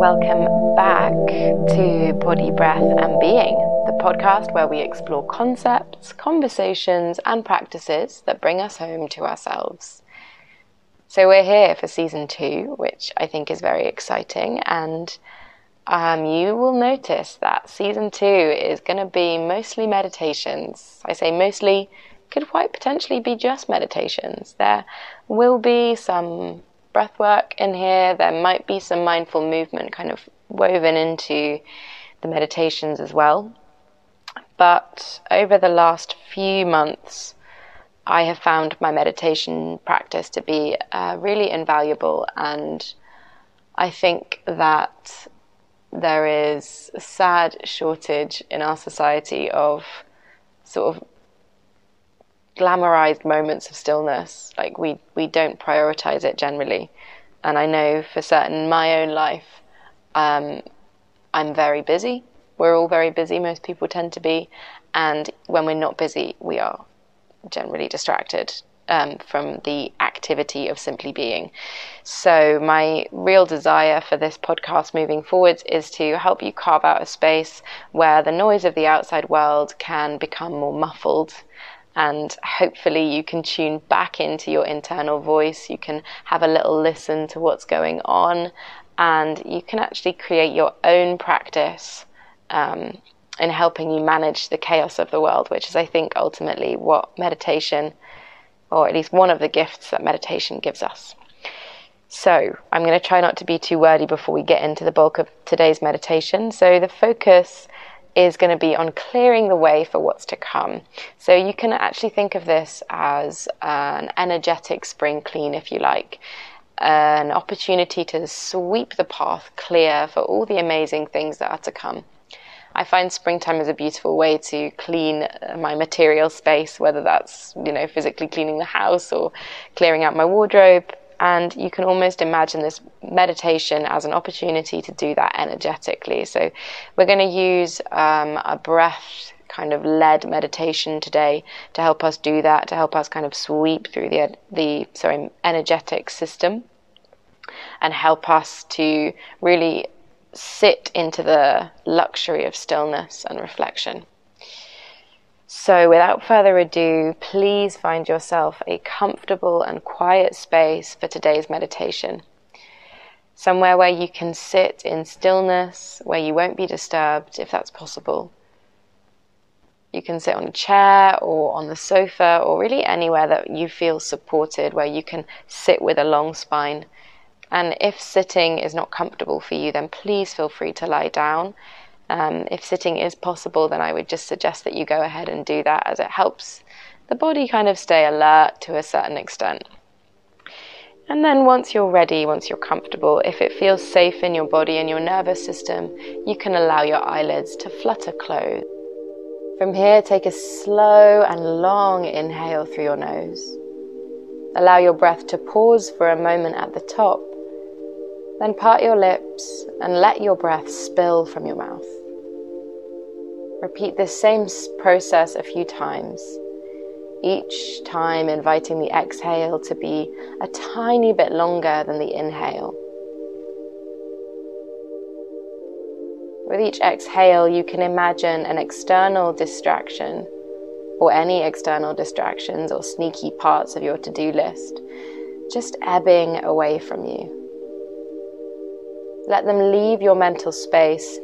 welcome back to Body, Breath and Being, the podcast where we explore concepts, conversations, and practices that bring us home to ourselves. So, we're here for season two, which I think is very exciting, and um, you will notice that season two is going to be mostly meditations. I say mostly, could quite potentially be just meditations. There will be some breath work in here. There might be some mindful movement kind of woven into the meditations as well. But over the last few months, I have found my meditation practice to be uh, really invaluable, and I think that there is a sad shortage in our society of sort of glamorized moments of stillness. Like we we don't prioritize it generally, and I know for certain my own life, um, I'm very busy. We're all very busy. Most people tend to be, and when we're not busy, we are generally distracted um, from the activity of simply being. So, my real desire for this podcast moving forwards is to help you carve out a space where the noise of the outside world can become more muffled and hopefully you can tune back into your internal voice. You can have a little listen to what's going on, and you can actually create your own practice um, in helping you manage the chaos of the world, which is, I think, ultimately what meditation, or at least one of the gifts that meditation gives us. So, I'm going to try not to be too wordy before we get into the bulk of today's meditation. So, the focus is going to be on clearing the way for what's to come. So you can actually think of this as an energetic spring clean, if you like, an opportunity to sweep the path clear for all the amazing things that are to come. I find springtime is a beautiful way to clean uh, my material space, whether that's you know physically cleaning the house or clearing out my wardrobe and you can almost imagine this meditation as an opportunity to do that energetically. So, we're going to use um, a breath kind of led meditation today to help us do that, to help us kind of sweep through the the sorry energetic system, and help us to really sit into the luxury of stillness and reflection. So, without further ado, please find yourself a comfortable and quiet space for today's meditation. Somewhere where you can sit in stillness, where you won't be disturbed if that's possible. You can sit on a chair or on the sofa or really anywhere that you feel supported, where you can sit with a long spine. And if sitting is not comfortable for you, then please feel free to lie down um, if sitting is possible, then I would just suggest that you go ahead and do that as it helps the body kind of stay alert to a certain extent. And then once you're ready, once you're comfortable, if it feels safe in your body and your nervous system, you can allow your eyelids to flutter closed. From here, take a slow and long inhale through your nose. Allow your breath to pause for a moment at the top. Then part your lips and let your breath spill from your mouth. Repeat this same process a few times, each time inviting the exhale to be a tiny bit longer than the inhale. With each exhale, you can imagine an external distraction or any external distractions or sneaky parts of your to do list just ebbing away from you. Let them leave your mental space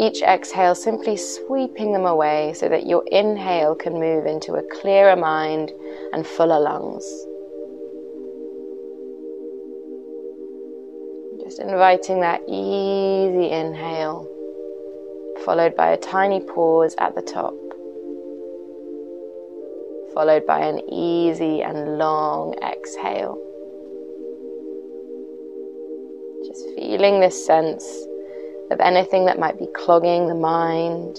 each exhale, simply sweeping them away so that your inhale can move into a clearer mind and fuller lungs. Just inviting that easy inhale, followed by a tiny pause at the top, followed by an easy and long exhale. Just feeling this sense of anything that might be clogging the mind.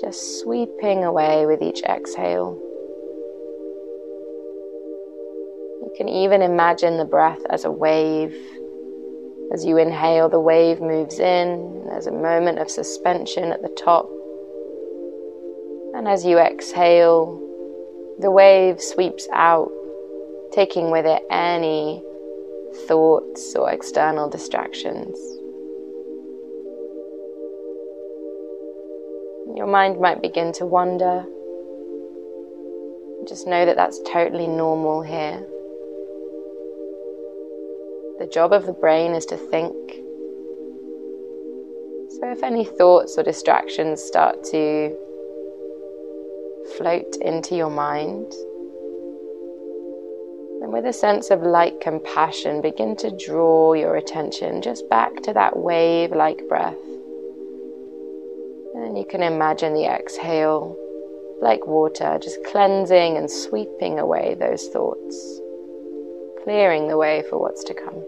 Just sweeping away with each exhale. You can even imagine the breath as a wave. As you inhale, the wave moves in. There's a moment of suspension at the top. And as you exhale, the wave sweeps out, taking with it any thoughts or external distractions. Your mind might begin to wander. Just know that that's totally normal here. The job of the brain is to think. So if any thoughts or distractions start to float into your mind, then with a sense of light compassion, begin to draw your attention just back to that wave like breath. And you can imagine the exhale like water, just cleansing and sweeping away those thoughts, clearing the way for what's to come.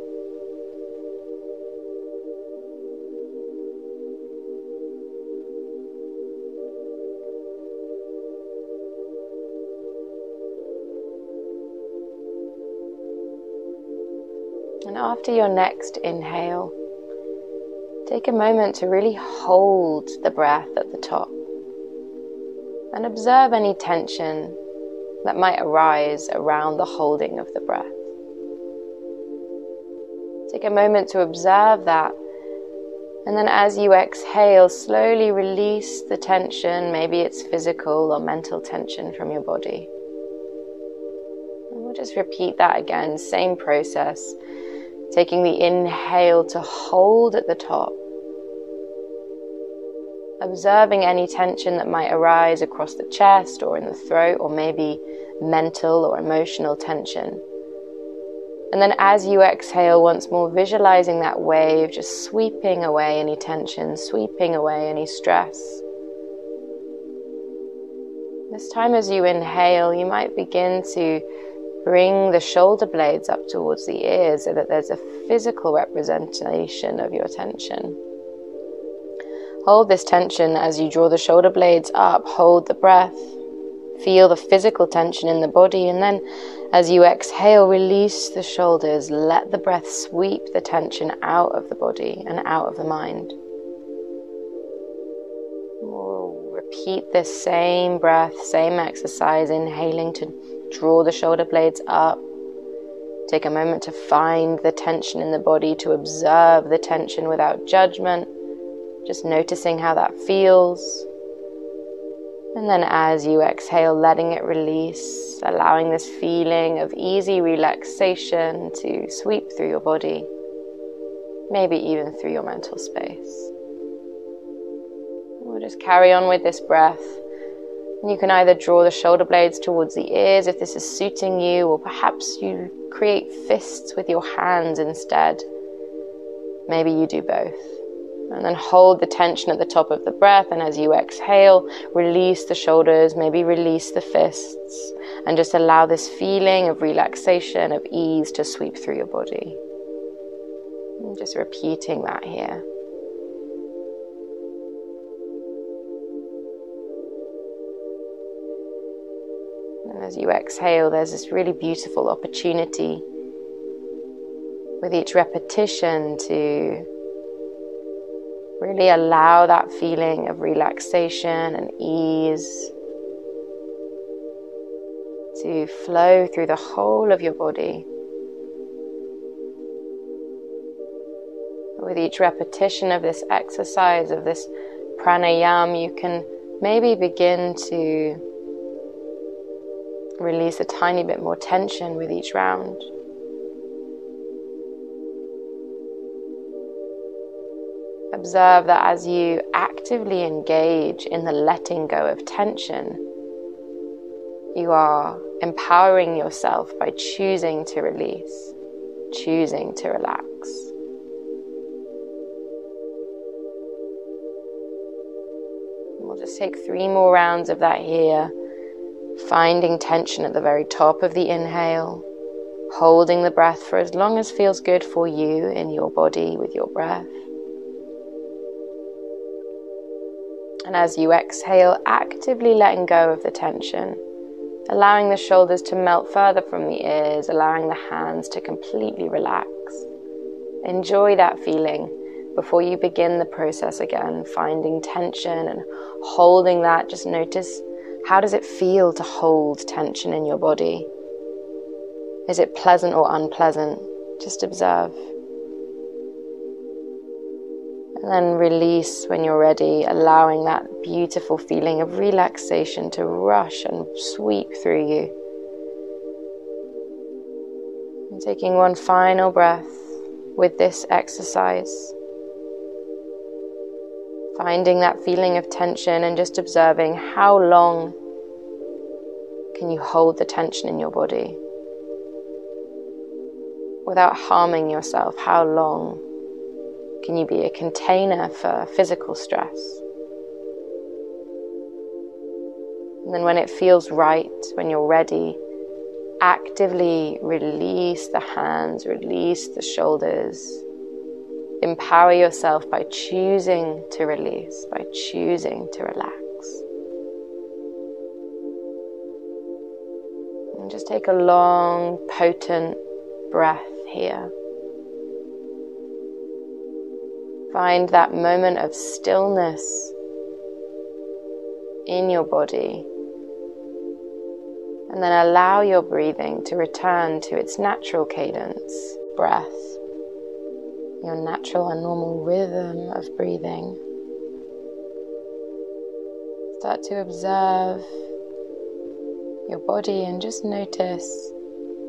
And after your next inhale, take a moment to really hold the breath at the top and observe any tension that might arise around the holding of the breath. Take a moment to observe that, and then as you exhale, slowly release the tension. Maybe it's physical or mental tension from your body. And we'll just repeat that again, same process. Taking the inhale to hold at the top observing any tension that might arise across the chest or in the throat, or maybe mental or emotional tension. And then as you exhale, once more visualizing that wave, just sweeping away any tension, sweeping away any stress. This time, as you inhale, you might begin to bring the shoulder blades up towards the ears so that there's a physical representation of your tension. Hold this tension as you draw the shoulder blades up, hold the breath, feel the physical tension in the body, and then as you exhale, release the shoulders, let the breath sweep the tension out of the body and out of the mind. We'll repeat this same breath, same exercise, inhaling to draw the shoulder blades up. Take a moment to find the tension in the body, to observe the tension without judgment just noticing how that feels. And then as you exhale, letting it release, allowing this feeling of easy relaxation to sweep through your body, maybe even through your mental space. We'll just carry on with this breath. You can either draw the shoulder blades towards the ears if this is suiting you, or perhaps you create fists with your hands instead. Maybe you do both. And then hold the tension at the top of the breath. And as you exhale, release the shoulders, maybe release the fists, and just allow this feeling of relaxation, of ease to sweep through your body. Just repeating that here. As you exhale, there's this really beautiful opportunity with each repetition to Really allow that feeling of relaxation and ease to flow through the whole of your body. With each repetition of this exercise, of this pranayam, you can maybe begin to release a tiny bit more tension with each round. Observe that as you actively engage in the letting go of tension, you are empowering yourself by choosing to release, choosing to relax. we'll just take three more rounds of that here, finding tension at the very top of the inhale, holding the breath for as long as feels good for you in your body with your breath. And as you exhale, actively letting go of the tension, allowing the shoulders to melt further from the ears, allowing the hands to completely relax. Enjoy that feeling before you begin the process again, finding tension and holding that. Just notice how does it feel to hold tension in your body? Is it pleasant or unpleasant? Just observe. And then release when you're ready, allowing that beautiful feeling of relaxation to rush and sweep through you. And taking one final breath with this exercise. Finding that feeling of tension and just observing how long can you hold the tension in your body without harming yourself? How long can you be a container for physical stress? And then, when it feels right, when you're ready, actively release the hands, release the shoulders. Empower yourself by choosing to release, by choosing to relax. And just take a long, potent breath here. Find that moment of stillness in your body and then allow your breathing to return to its natural cadence, breath, your natural and normal rhythm of breathing. Start to observe your body and just notice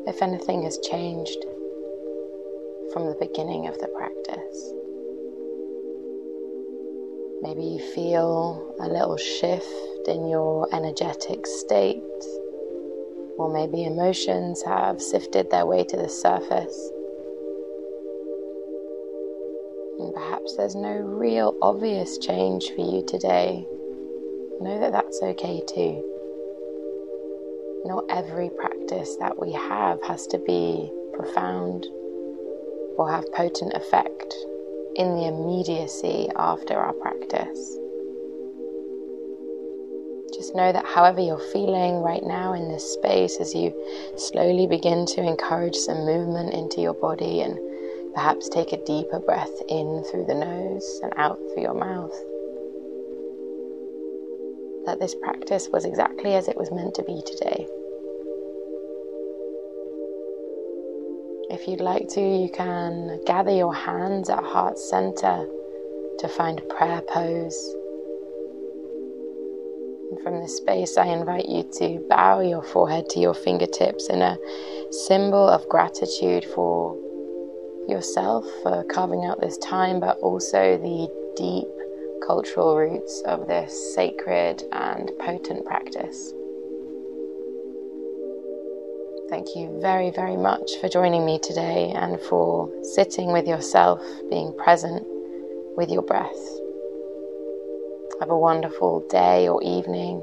if anything has changed from the beginning of the practice. Maybe you feel a little shift in your energetic state or maybe emotions have sifted their way to the surface. Perhaps there's no real obvious change for you today. Know that that's okay too. Not every practice that we have has to be profound or have potent effect in the immediacy after our practice. Just know that however you're feeling right now in this space, as you slowly begin to encourage some movement into your body and perhaps take a deeper breath in through the nose and out through your mouth, that this practice was exactly as it was meant to be today. If you'd like to, you can gather your hands at heart center to find prayer pose from this space, I invite you to bow your forehead to your fingertips in a symbol of gratitude for yourself for carving out this time, but also the deep cultural roots of this sacred and potent practice. Thank you very, very much for joining me today and for sitting with yourself, being present with your breath. Have a wonderful day or evening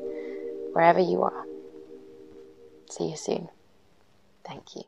wherever you are. See you soon. Thank you.